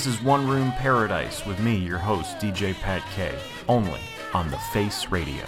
This is One Room Paradise with me, your host, DJ Pat K, only on The Face Radio.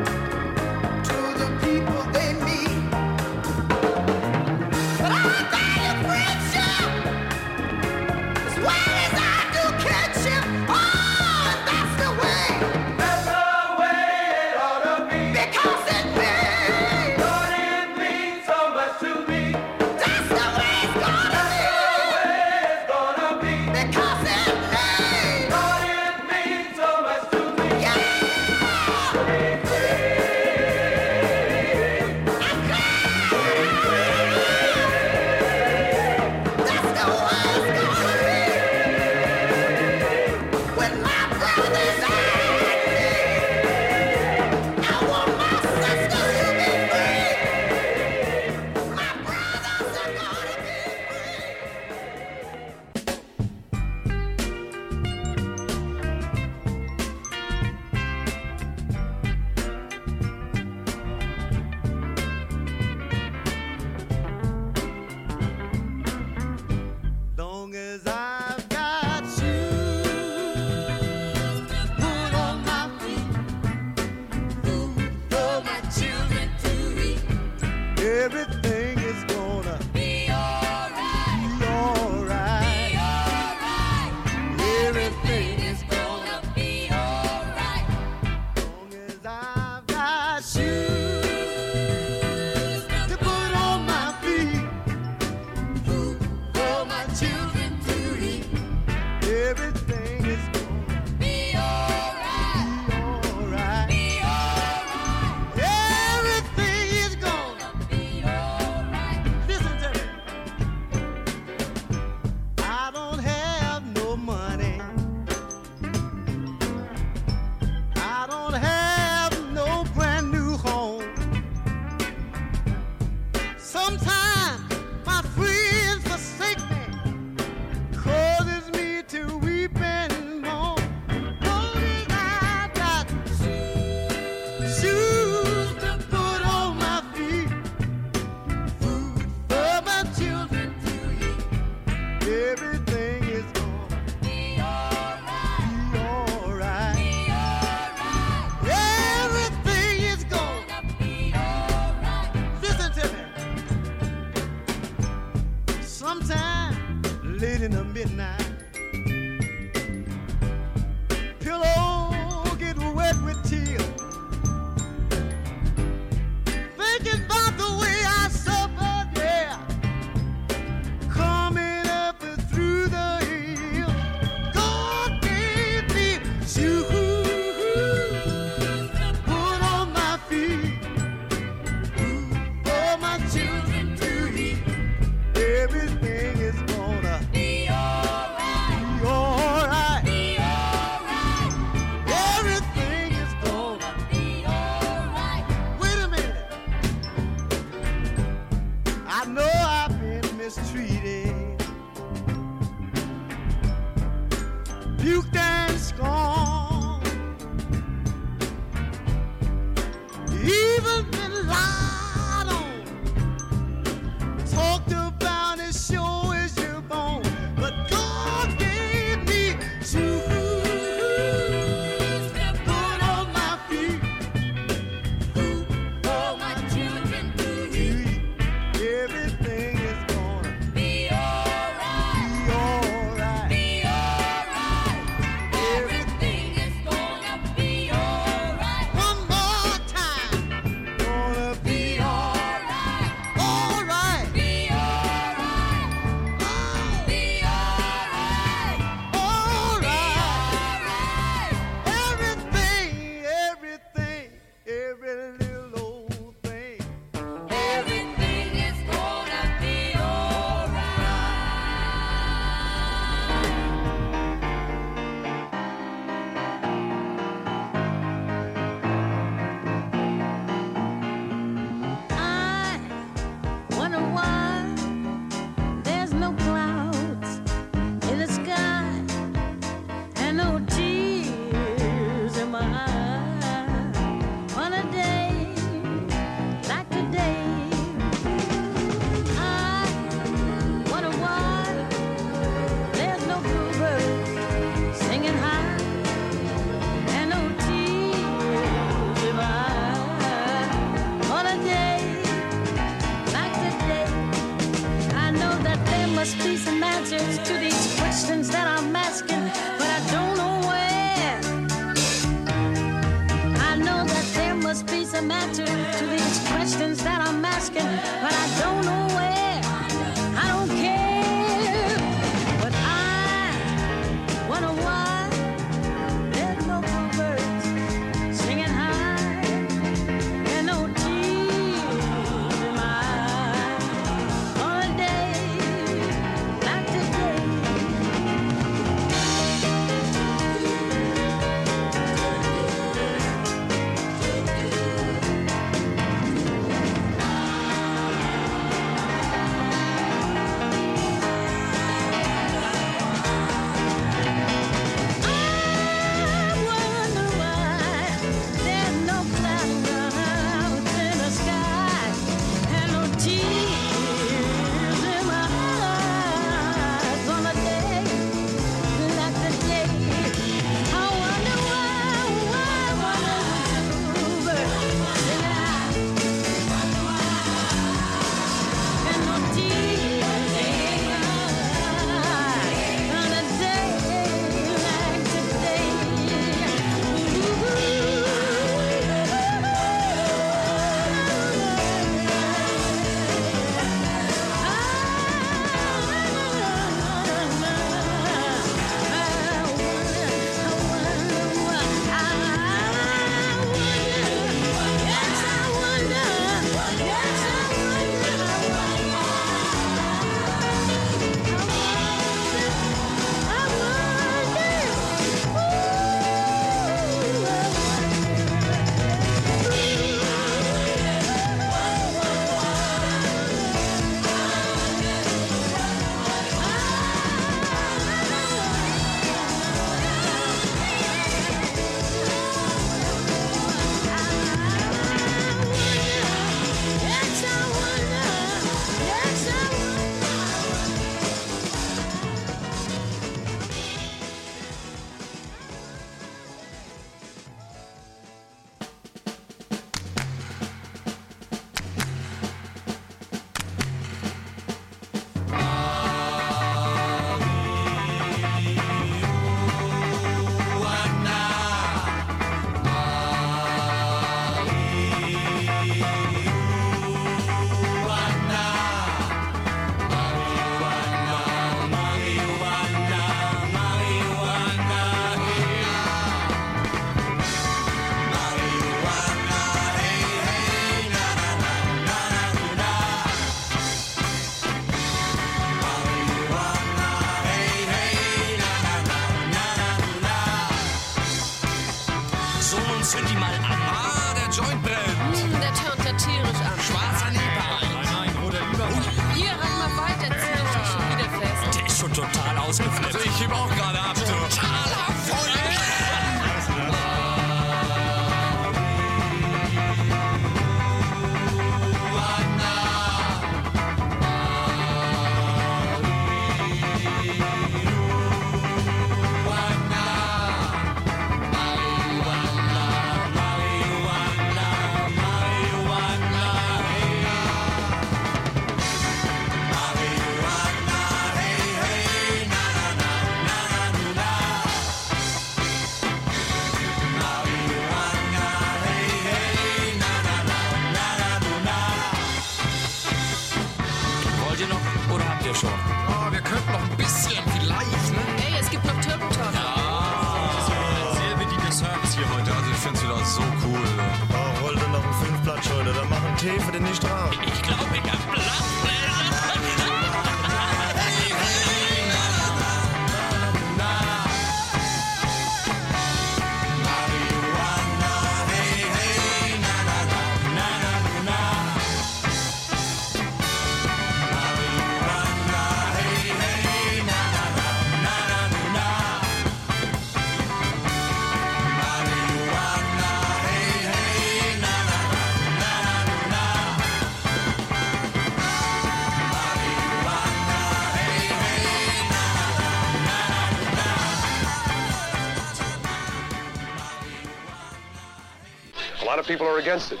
People are against it.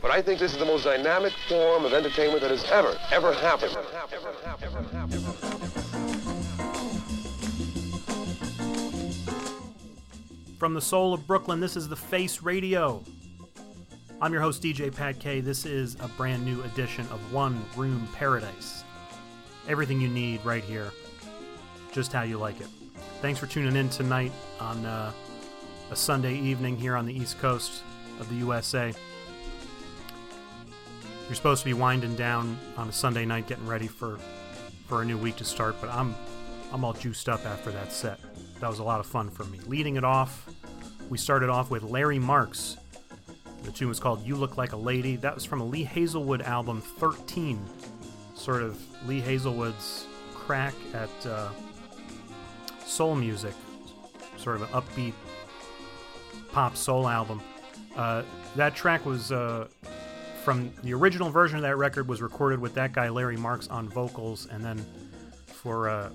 But I think this is the most dynamic form of entertainment that has ever, ever happened. From the soul of Brooklyn, this is The Face Radio. I'm your host, DJ Pat K. This is a brand new edition of One Room Paradise. Everything you need right here, just how you like it. Thanks for tuning in tonight on uh, a Sunday evening here on the East Coast of the USA. You're supposed to be winding down on a Sunday night, getting ready for for a new week to start, but I'm I'm all juiced up after that set. That was a lot of fun for me. Leading it off, we started off with Larry Marks. The tune was called You Look Like a Lady. That was from a Lee Hazlewood album, 13. Sort of Lee Hazlewood's crack at uh, soul music. Sort of an upbeat pop soul album. Uh, that track was uh, from the original version of that record was recorded with that guy Larry Marks on vocals, and then for uh,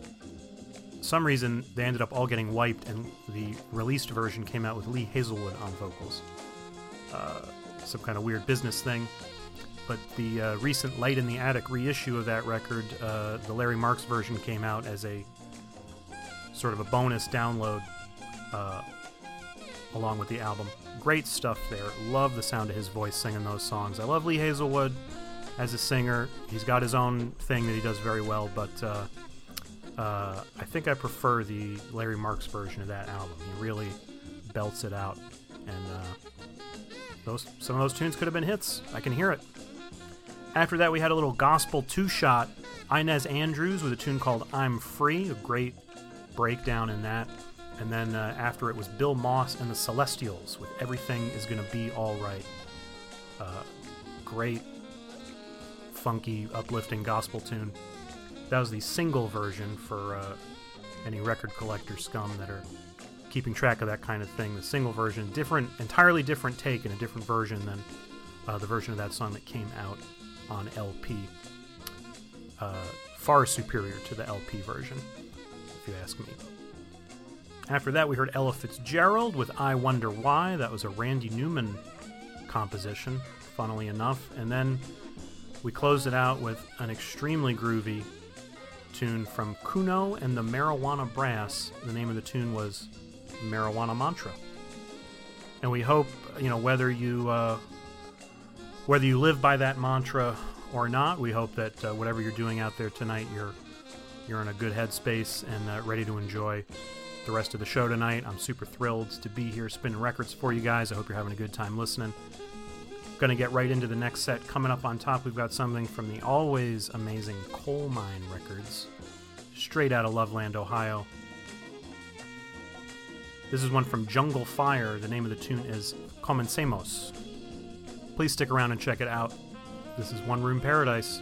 some reason they ended up all getting wiped, and the released version came out with Lee Hazlewood on vocals. Uh, some kind of weird business thing. But the uh, recent Light in the Attic reissue of that record, the Larry Marks version came out as a sort of a bonus download along with the album. Great stuff there. Love the sound of his voice singing those songs. I love Lee Hazlewood as a singer. He's got his own thing that he does very well, but uh, uh, I think I prefer the Larry Marks version of that album. He really belts it out, and uh, those some of those tunes could have been hits. I can hear it. After that, we had a little gospel two-shot. Inez Andrews with a tune called "I'm Free," a great breakdown in that. And then uh, after it was Bill Moss and the Celestials with Everything is Gonna Be Alright. Uh, great, funky, uplifting gospel tune. That was the single version for uh, any record collector scum that are keeping track of that kind of thing. The single version, different, entirely different take and a different version than uh, the version of that song that came out on LP. Uh, far superior to the LP version, if you ask me. After that, we heard Ella Fitzgerald with I Wonder Why. That was a Randy Newman composition, funnily enough. And then we closed it out with an extremely groovy tune from Kuno and the Marijuana Brass. The name of the tune was Marijuana Mantra. And we hope, you know, whether you uh, whether you live by that mantra or not, we hope that uh, whatever you're doing out there tonight, you're you're in a good headspace and uh, ready to enjoy the rest of the show tonight. I'm super thrilled to be here spinning records for you guys. I hope you're having a good time listening. Going to get right into the next set. Coming up on top, we've got something from the always amazing Colemine Records, straight out of Loveland, Ohio. This is one from Jungle Fire. The name of the tune is Comencemos. Please stick around and check it out. This is One Room Paradise.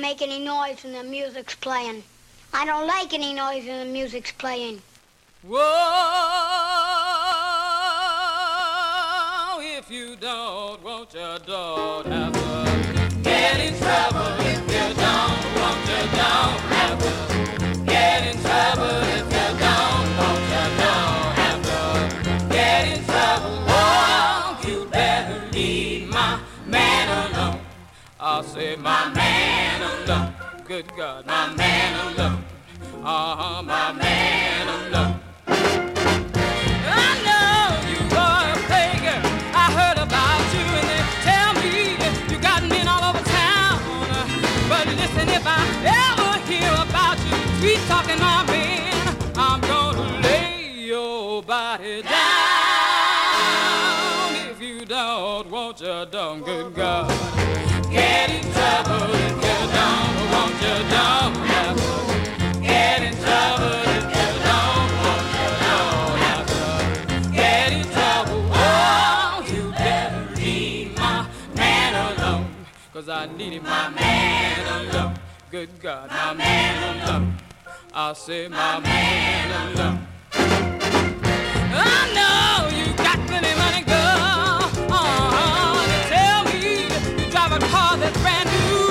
Make any noise when the music's playing. I don't like any noise when the music's playing. Whoa, if you don't, won't you don't have say my man alone. Good God, my man alone. Uh-huh, my man alone. I I need needed my man of love. Good God, my man alone. I say my man alone. I know you got plenty money, girl. Uh-huh. You tell me you drive a car that's brand new.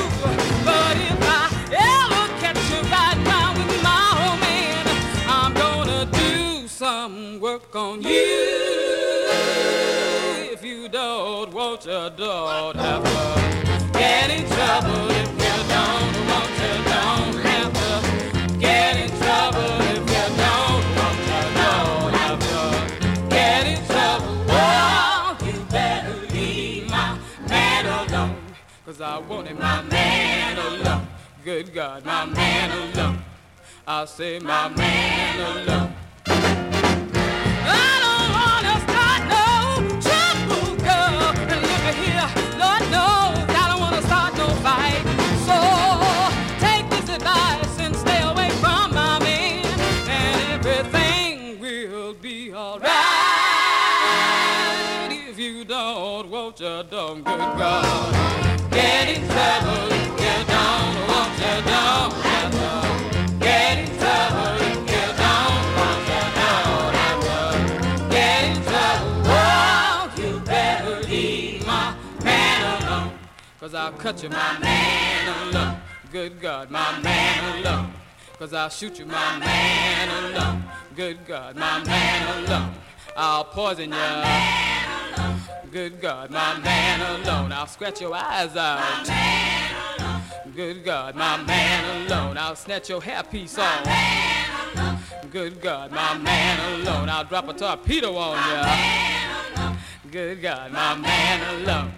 But if I ever catch you riding around with my old man, I'm gonna do some work on you. If you don't, won't you don't have to I wanted my man alone. Good God, my man alone. I say my man alone. I don't wanna start no trouble, girl. And look here, Lord knows start no fight. So take this advice and stay away from my man, and everything will be alright. If you don't, won't you don't, good God. Get in trouble you don't, won't you don't Cause I'll cut you, my man alone. Good God, my man alone. Cause I'll shoot you, my man alone. Good God, my man alone. I'll poison you. Good God, my man alone. I'll scratch your eyes out. Good God, my man alone. I'll snatch your hairpiece off. Good God, my man alone. I'll drop a torpedo on you. Good God, my man alone.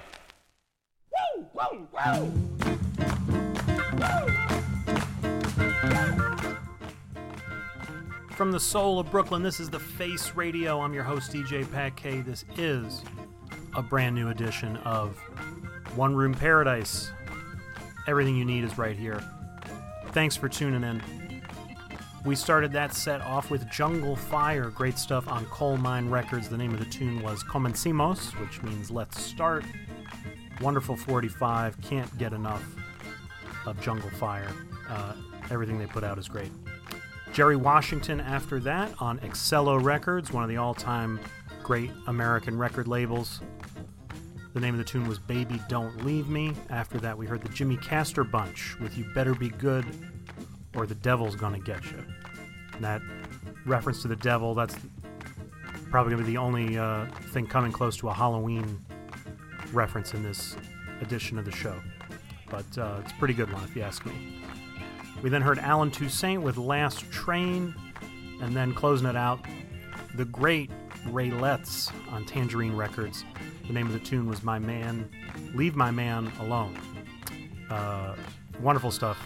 From the soul of Brooklyn, this is the Face Radio. I'm your host, DJ Pat K. This is a brand new edition of One Room Paradise. Everything you need is right here. Thanks for tuning in. We started that set off with Jungle Fire, great stuff on Colemine Records. The name of the tune was Comencemos, which means let's start. Wonderful 45, can't get enough of Jungle Fire. Uh, everything they put out is great. Jerry Washington after that on Excello Records, one of the all time great American record labels. The name of the tune was Baby Don't Leave Me. After that, we heard the Jimmy Castor Bunch with You Better Be Good or The Devil's Gonna Get You. And that reference to the devil, that's probably going to be the only uh, thing coming close to a Halloween reference in this edition of the show. But uh, it's a pretty good one, if you ask me. We then heard Allen Toussaint with Last Train, and then closing it out, the great Raelets on Tangerine Records. The name of the tune was My Man, Leave My Man Alone. Uh, wonderful stuff.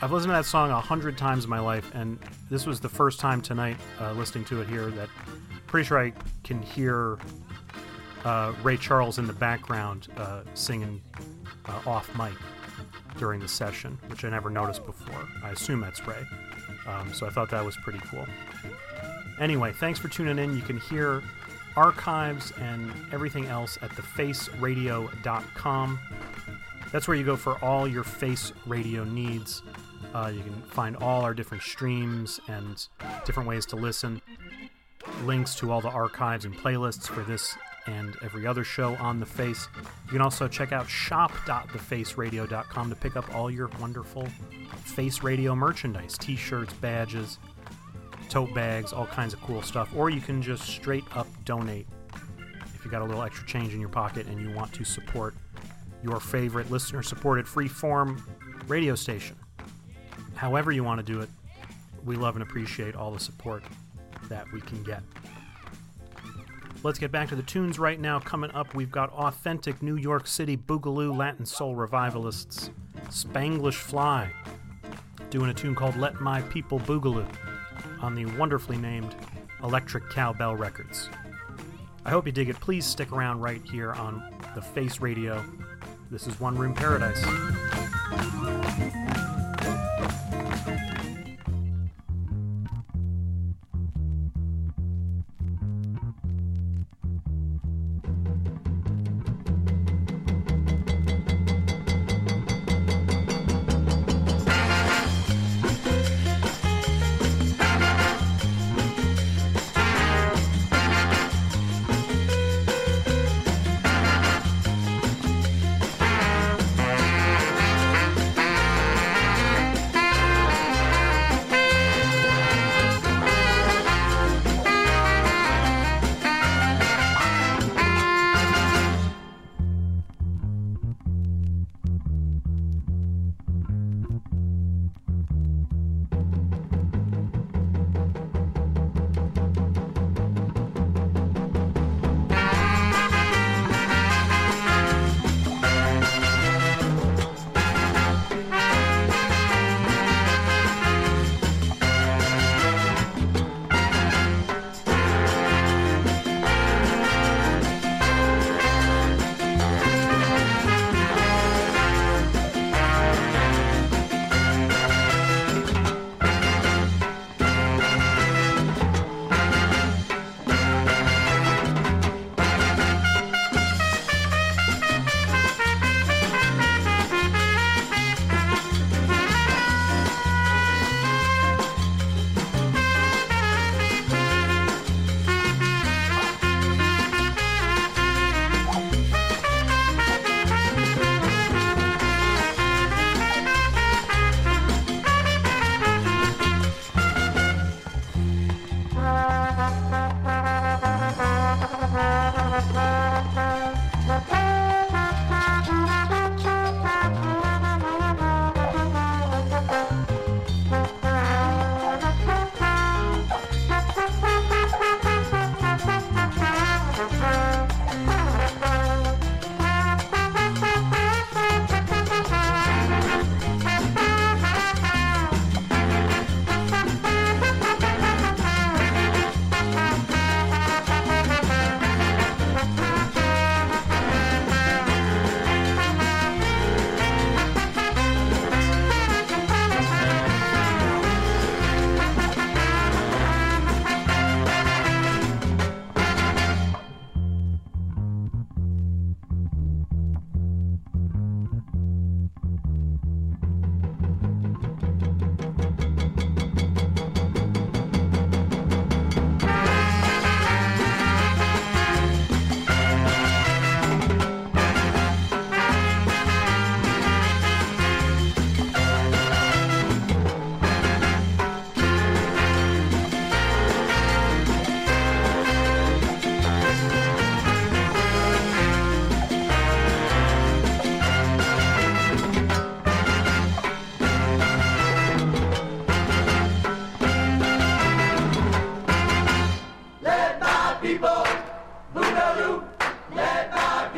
I've listened to that song a hundred times in my life, and this was the first time tonight uh, listening to it here that pretty sure I can hear uh, Ray Charles in the background uh, singing uh, off mic during the session, which I never noticed before. I assume that's Ray. Um, so I thought that was pretty cool. Anyway, thanks for tuning in. You can hear archives and everything else at thefaceradio.com. That's where you go for all your face radio needs. Uh, you can find all our different streams and different ways to listen. Links to all the archives and playlists for this and every other show on The Face. You can also check out shop.thefaceradio.com to pick up all your wonderful Face Radio merchandise t shirts, badges, tote bags, all kinds of cool stuff. Or you can just straight up donate if you got a little extra change in your pocket and you want to support your favorite listener supported free form radio station. However, you want to do it, we love and appreciate all the support that we can get. Let's get back to the tunes right now. Coming up, we've got authentic New York City Boogaloo Latin Soul revivalists Spanglish Fly doing a tune called Let My People Boogaloo on the wonderfully named Electric Cowbell Records. I hope you dig it. Please stick around right here on the Face Radio. This is One Room Paradise.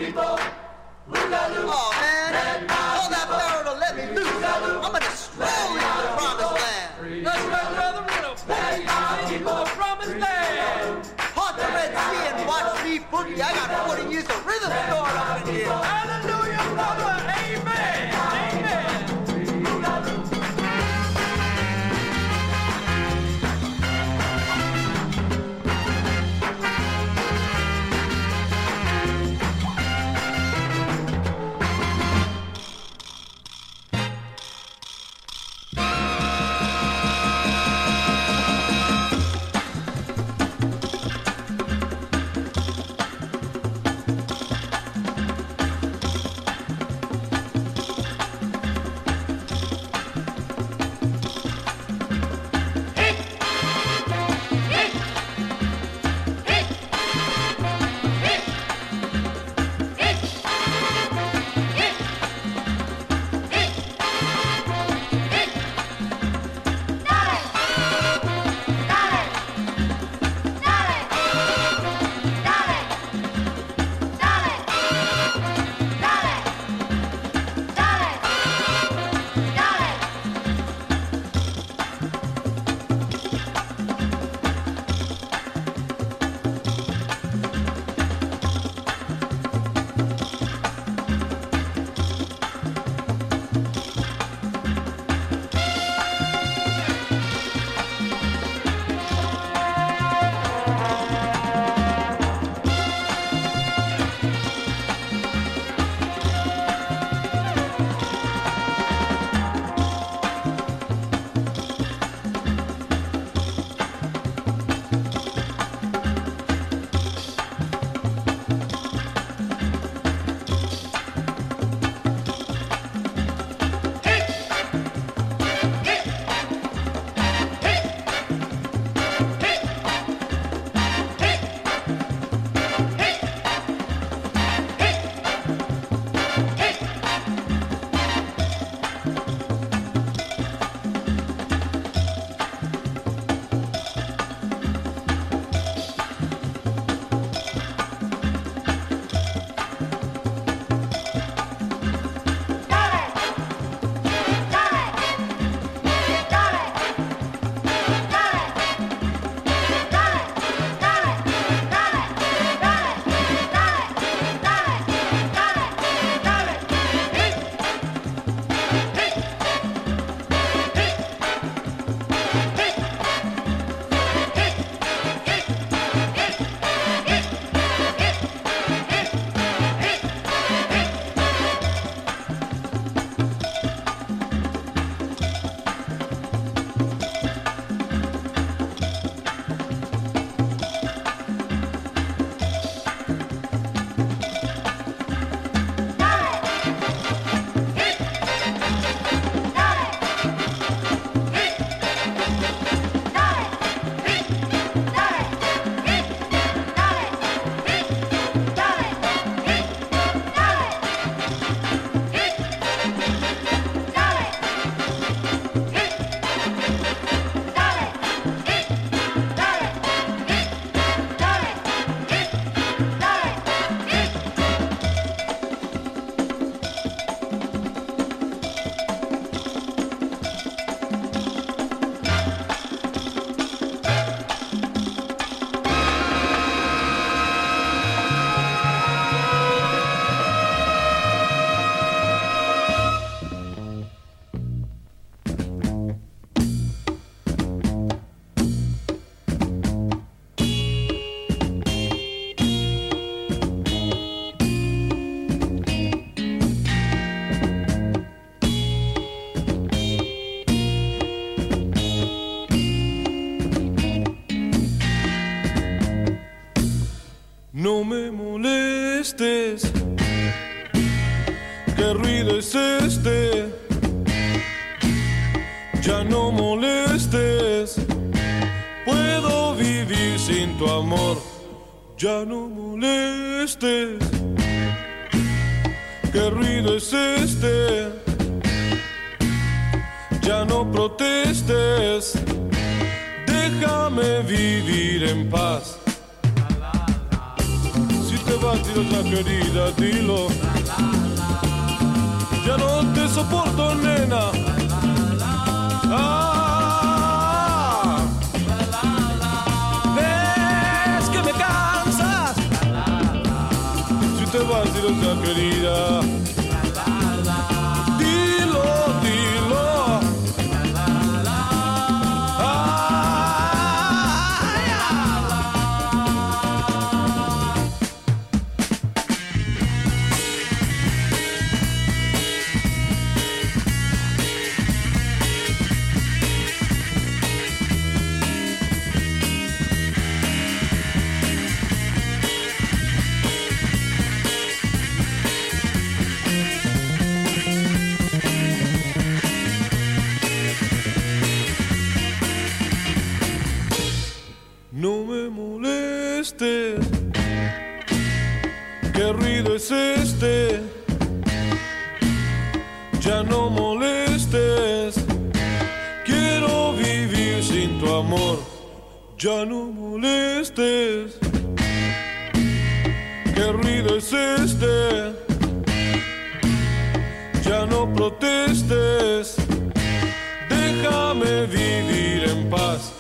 People, Boogaloo. Oh man, tell that pharaoh to let me loose. I'm gonna destroy you in the promised land. That's right, brother. We're bang oh, my the promised land. Haunt the Red Sea and watch me boogie. I got 40 years of rhythm stored up in here. Ya no molestes. ¿Qué ruido es este? Ya no protestes. Déjame vivir en paz. vas, dilo ya querida, dilo. Ya no te soporto, nena. Ah, ya querida. Este? Ya no molestes. Quiero vivir sin tu amor. Ya no molestes. ¿Qué ruido es este? Ya no protestes. Déjame vivir en paz.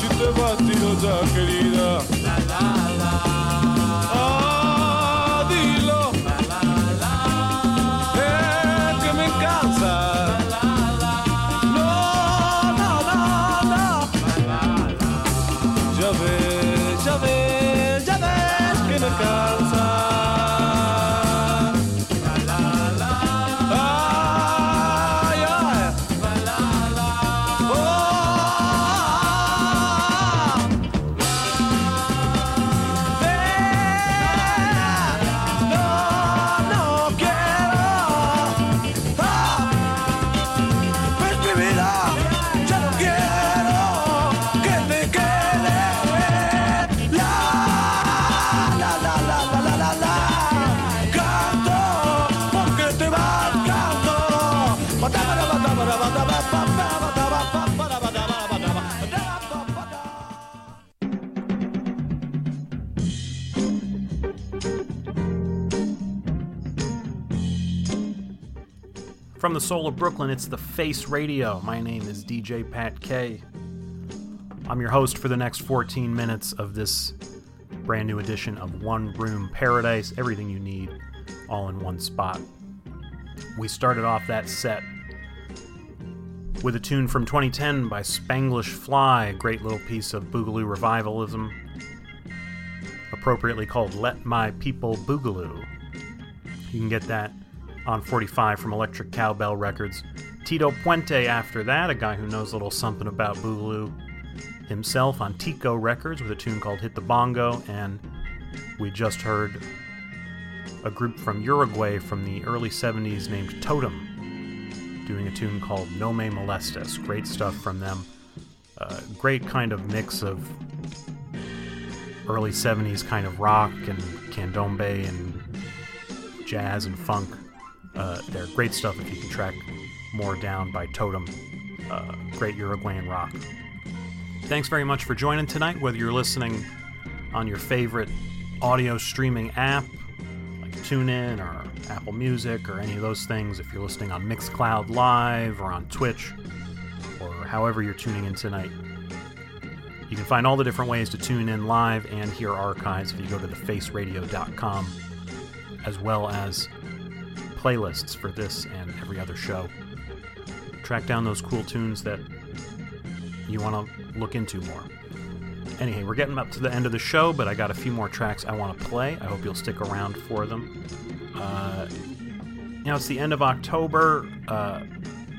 Si te vas, dilo ya, querida. From the soul of Brooklyn, it's The Face Radio. My name is DJ Pat K. I'm your host for the next 14 minutes of this brand new edition of One Room Paradise. Everything you need, all in one spot. We started off that set with a tune from 2010 by Spanglish Fly, a great little piece of Boogaloo revivalism, appropriately called Let My People Boogaloo. You can get that on 45 from Electric Cowbell Records. Tito Puente after that, a guy who knows a little something about Boogaloo himself on Tico Records with a tune called Hit the Bongo, and we just heard a group from Uruguay from the early 70s named Totem doing a tune called No Me Molestes. Great stuff from them. Uh, great kind of mix of early 70s kind of rock and candombe and jazz and funk. Uh, they're great stuff if you can track more down by Totem. Uh, great Uruguayan rock. Thanks very much for joining tonight, whether you're listening on your favorite audio streaming app like TuneIn or Apple Music or any of those things, if you're listening on Mixcloud Live or on Twitch or however you're tuning in tonight. You can find all the different ways to tune in live and hear archives if you go to thefaceradio.com, as well as playlists for this and every other show. Track down those cool tunes that you want to look into more. Anyway, we're getting up to the end of the show, but I got a few more tracks I want to play. I hope you'll stick around for them. Uh, know, it's the end of October. Uh,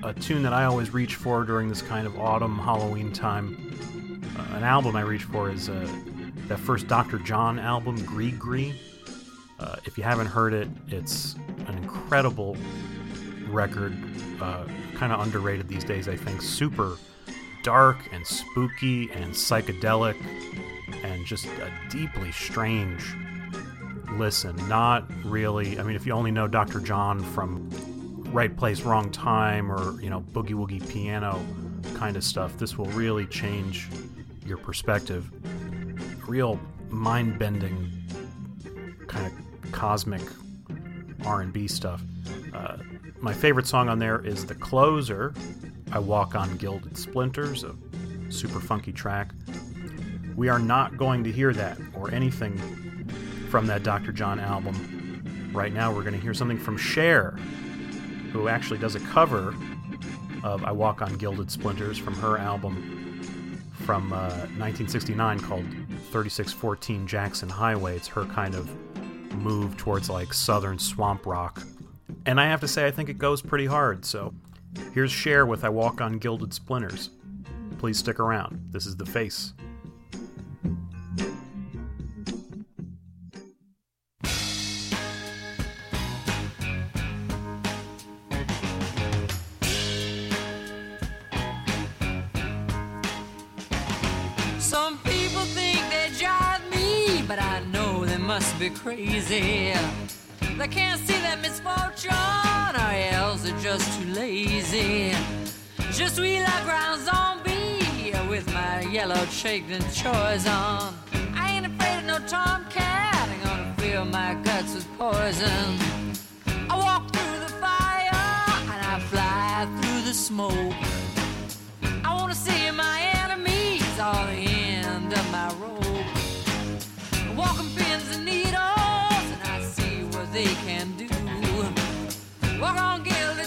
a tune that I always reach for during this kind of autumn Halloween time. Uh, an album I reach for is uh, that first Dr. John album, Gris-Gris. Uh, if you haven't heard it, it's an incredible record, uh, kind of underrated these days, I think. Super dark and spooky and psychedelic, and just a deeply strange listen. Not really, I mean, if you only know Dr. John from Right Place, Wrong Time, or, you know, Boogie Woogie Piano kind of stuff, this will really change your perspective. Real mind-bending, kind of cosmic R&B stuff. Uh, my favorite song on there is the closer, "I Walk on Gilded Splinters," a super funky track. We are not going to hear that or anything from that Dr. John album. Right now, we're going to hear something from Cher, who actually does a cover of I Walk on Gilded Splinters from her album from uh, 1969 called 3614 Jackson Highway. It's her kind of move towards like southern swamp rock. And I have to say, I think it goes pretty hard. So here's Cher with I Walk on Gilded Splinters. Please stick around. This is The Face. Be crazy. They can't see that misfortune, or else they're just too lazy. Je suis la grande zombie with my yellow checked and choice on. I ain't afraid of no tomcat. I'm gonna fill my guts with poison. I walk through the fire and I fly through the smoke. I wanna see my enemies all the end of my rope. Walking they can do. Walk on gilded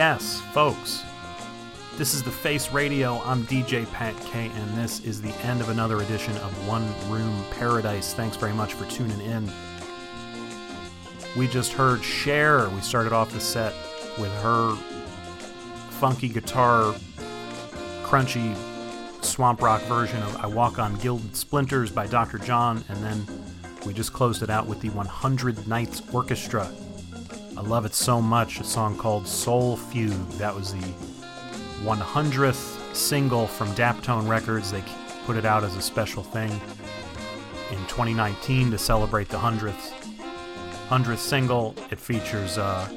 Yes, folks. This is the Face Radio. I'm DJ Pat K, and this is the end of another edition of One Room Paradise. Thanks very much for tuning in. We just heard Cher. We started off the set with her funky guitar, crunchy swamp rock version of I Walk on Gilded Splinters by Dr. John, and then we just closed it out with the 100 Nights Orchestra. I love it so much. A song called Soul Fugue. That was the 100th single from Daptone Records. They put it out as a special thing in 2019 to celebrate the 100th 100th single. It features uh,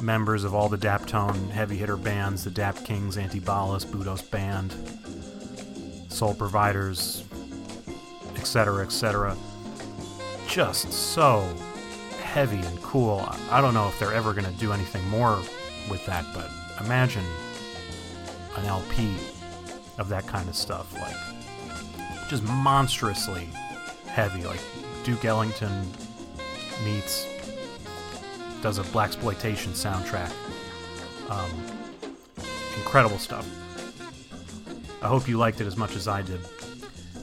members of all the Daptone heavy hitter bands, the Dap Kings, Antibalas, Budos Band, Soul Providers, etc., etc. Just so heavy and cool. I- don't know if they're ever going to do anything more with that, but imagine an LP of that kind of stuff, like just monstrously heavy, like Duke Ellington meets does a black exploitation soundtrack. Um, incredible stuff. I hope you liked it as much as I did.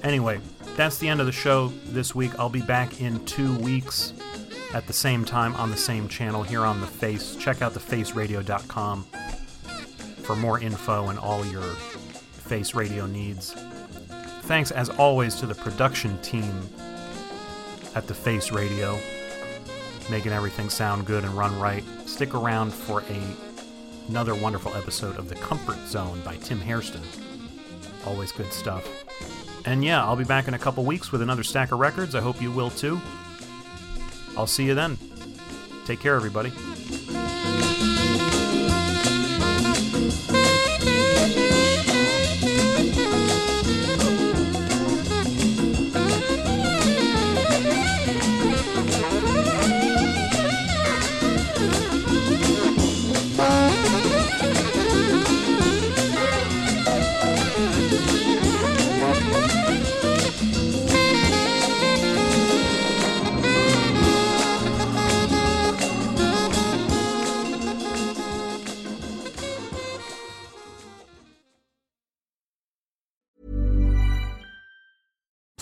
Anyway, that's the end of the show this week. I'll be back in two weeks at the same time on the same channel here on The Face. Check out thefaceradio.com for more info and all your Face Radio needs. Thanks, as always, to the production team at The Face Radio, making everything sound good and run right. Stick around for a, another wonderful episode of The Comfort Zone by Tim Hairston. Always good stuff. And yeah, I'll be back in a couple weeks with another stack of records. I hope you will too. I'll see you then. Take care, everybody.